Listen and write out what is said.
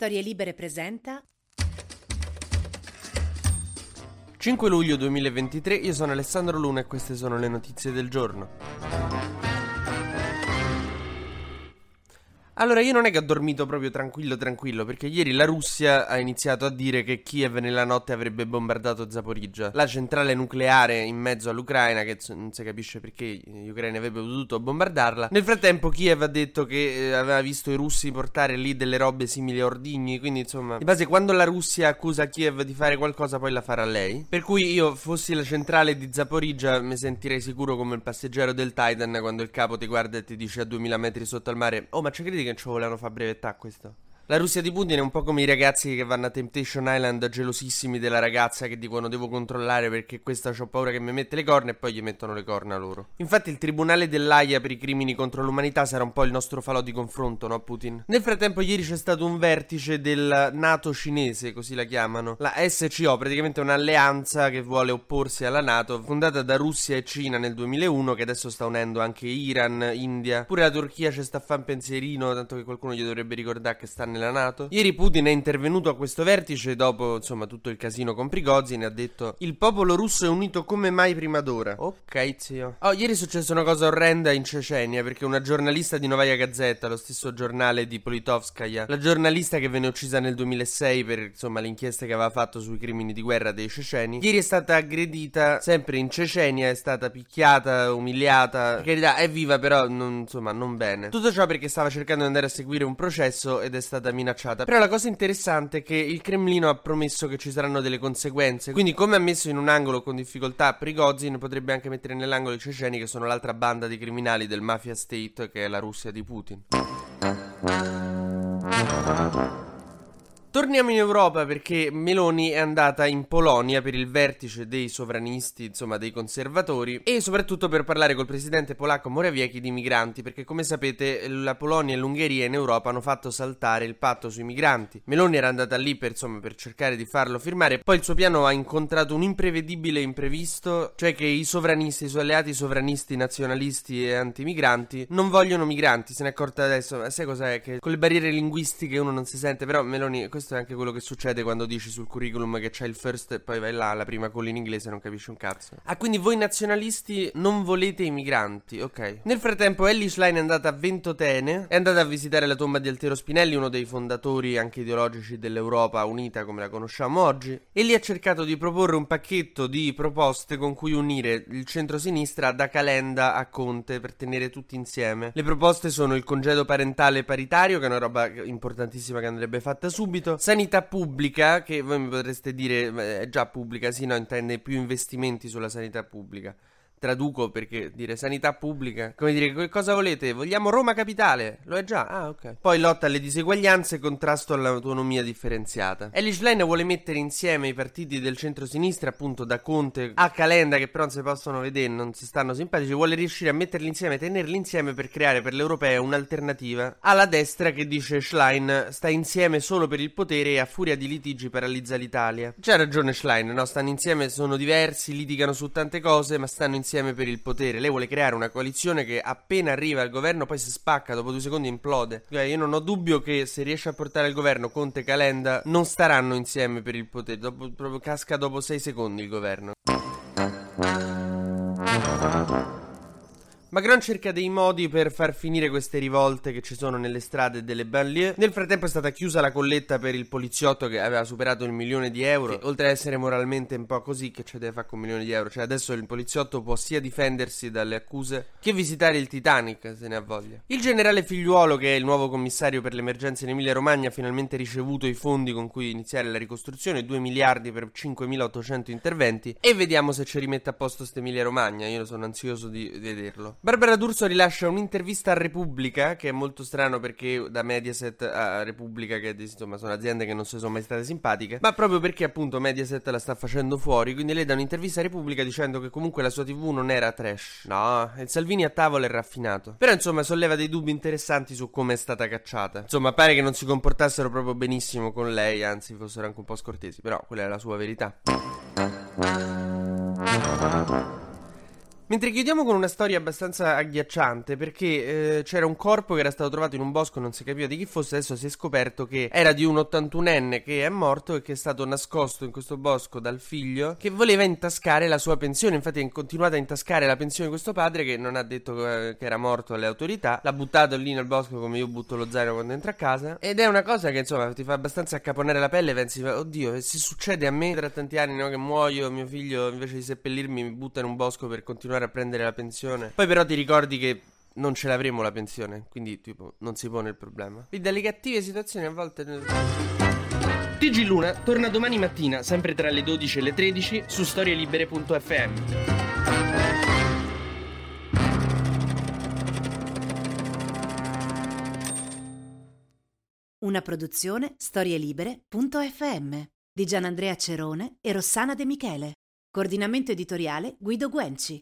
Storie Libere presenta 5 luglio 2023, io sono Alessandro Luna e queste sono le notizie del giorno. Allora, io non è che ho dormito proprio tranquillo, tranquillo, perché ieri la Russia ha iniziato a dire che Kiev nella notte avrebbe bombardato Zaporizhia, la centrale nucleare in mezzo all'Ucraina, che non si capisce perché gli ucraini avrebbero potuto bombardarla. Nel frattempo, Kiev ha detto che eh, aveva visto i russi portare lì delle robe simili a ordigni, quindi insomma, di base, quando la Russia accusa Kiev di fare qualcosa, poi la farà lei. Per cui io, fossi la centrale di Zaporizhia, mi sentirei sicuro come il passeggero del Titan quando il capo ti guarda e ti dice a 2000 metri sotto al mare: Oh, ma ci credi volevano fare brevettà questo? La Russia di Putin è un po' come i ragazzi che vanno a Temptation Island gelosissimi della ragazza che dicono devo controllare perché questa ho paura che mi mette le corna e poi gli mettono le corna loro. Infatti il tribunale dell'AIA per i crimini contro l'umanità sarà un po' il nostro falò di confronto, no Putin? Nel frattempo ieri c'è stato un vertice del NATO cinese, così la chiamano, la SCO, praticamente un'alleanza che vuole opporsi alla NATO, fondata da Russia e Cina nel 2001 che adesso sta unendo anche Iran, India, pure la Turchia ci sta a fare un pensierino, tanto che qualcuno gli dovrebbe ricordare che sta nel nella Nato. Ieri Putin è intervenuto a questo vertice dopo, insomma, tutto il casino con Prigozhin e ha detto "Il popolo russo è unito come mai prima d'ora". Ok, zio. Oh, ieri è successa una cosa orrenda in Cecenia perché una giornalista di Novaya Gazetta, lo stesso giornale di Politovskaya, la giornalista che venne uccisa nel 2006 per, insomma, le inchieste che aveva fatto sui crimini di guerra dei ceceni, ieri è stata aggredita sempre in Cecenia, è stata picchiata, umiliata. Per carità, è viva però non, insomma, non bene. Tutto ciò perché stava cercando di andare a seguire un processo ed è stata stata minacciata. Però la cosa interessante è che il Cremlino ha promesso che ci saranno delle conseguenze. Quindi, come ha messo in un angolo con difficoltà Prigozhin, potrebbe anche mettere nell'angolo i ceceni, che sono l'altra banda di criminali del Mafia State, che è la Russia di Putin. Torniamo in Europa perché Meloni è andata in Polonia per il vertice dei sovranisti, insomma dei conservatori, e soprattutto per parlare col presidente polacco Morawiecki di migranti, perché come sapete la Polonia e l'Ungheria in Europa hanno fatto saltare il patto sui migranti. Meloni era andata lì per, insomma, per cercare di farlo firmare, poi il suo piano ha incontrato un imprevedibile imprevisto, cioè che i sovranisti, i suoi alleati sovranisti, nazionalisti e antimigranti non vogliono migranti, se ne è accorta adesso, sai cos'è? Che con le barriere linguistiche uno non si sente, però Meloni questo è anche quello che succede quando dici sul curriculum che c'è il first e poi vai là, la prima con in inglese non capisci un cazzo. Ah, quindi voi nazionalisti non volete i migranti, ok. Nel frattempo Ellie Schlein è andata a Ventotene, è andata a visitare la tomba di Altero Spinelli, uno dei fondatori anche ideologici dell'Europa unita come la conosciamo oggi, e lì ha cercato di proporre un pacchetto di proposte con cui unire il centro-sinistra da Calenda a Conte per tenere tutti insieme. Le proposte sono il congedo parentale paritario, che è una roba importantissima che andrebbe fatta subito, sanità pubblica, che voi mi potreste dire è già pubblica, sì, no, intende più investimenti sulla sanità pubblica. Traduco perché dire sanità pubblica, come dire, che cosa volete? Vogliamo Roma capitale? Lo è già? Ah, ok. Poi lotta alle diseguaglianze e contrasto all'autonomia differenziata. Ellie Schlein vuole mettere insieme i partiti del centro-sinistra, appunto da Conte a Calenda, che però non si possono vedere, non si stanno simpatici, vuole riuscire a metterli insieme, tenerli insieme per creare per l'europea un'alternativa alla destra che dice Schlein sta insieme solo per il potere e a furia di litigi paralizza l'Italia. C'ha ragione Schlein, no? Stanno insieme, sono diversi, litigano su tante cose, ma stanno insieme insieme per il potere. Lei vuole creare una coalizione che appena arriva al governo poi si spacca, dopo due secondi implode. Cioè, io non ho dubbio che se riesce a portare al governo Conte e Calenda non staranno insieme per il potere. Dopo, proprio casca dopo sei secondi il governo. Macron cerca dei modi per far finire queste rivolte che ci sono nelle strade delle banlieue. Nel frattempo è stata chiusa la colletta per il poliziotto che aveva superato il milione di euro. Che, oltre ad essere moralmente un po' così, che c'è da fare con un milione di euro? Cioè, adesso il poliziotto può sia difendersi dalle accuse che visitare il Titanic se ne ha voglia. Il generale Figliuolo, che è il nuovo commissario per l'emergenza in Emilia Romagna, ha finalmente ricevuto i fondi con cui iniziare la ricostruzione: 2 miliardi per 5.800 interventi. E vediamo se ci rimette a posto questa Emilia Romagna. Io sono ansioso di vederlo. Barbara D'Urso rilascia un'intervista a Repubblica, che è molto strano perché da Mediaset a Repubblica, che insomma sono aziende che non si sono mai state simpatiche, ma proprio perché appunto Mediaset la sta facendo fuori, quindi lei dà un'intervista a Repubblica dicendo che comunque la sua TV non era trash. No, il Salvini a tavola è raffinato. Però insomma solleva dei dubbi interessanti su come è stata cacciata. Insomma, pare che non si comportassero proprio benissimo con lei, anzi fossero anche un po' scortesi, però quella è la sua verità. Mentre chiudiamo con una storia abbastanza agghiacciante perché eh, c'era un corpo che era stato trovato in un bosco, non si capiva di chi fosse, adesso si è scoperto che era di un 81enne che è morto e che è stato nascosto in questo bosco dal figlio che voleva intascare la sua pensione, infatti ha continuato a intascare la pensione di questo padre che non ha detto eh, che era morto alle autorità, l'ha buttato lì nel bosco come io butto lo zaino quando entro a casa. Ed è una cosa che insomma ti fa abbastanza accaponare la pelle pensi oddio se succede a me? Tra tanti anni no, che muoio, mio figlio invece di seppellirmi mi butta in un bosco per continuare continuare a prendere la pensione. Poi però ti ricordi che non ce l'avremo la pensione, quindi tipo non si pone il problema. Quindi dalle cattive situazioni a volte... TG Luna torna domani mattina, sempre tra le 12 e le 13, su storielibere.fm. Una produzione storielibere.fm di Gianandrea Cerone e Rossana De Michele. Coordinamento editoriale Guido Guenci.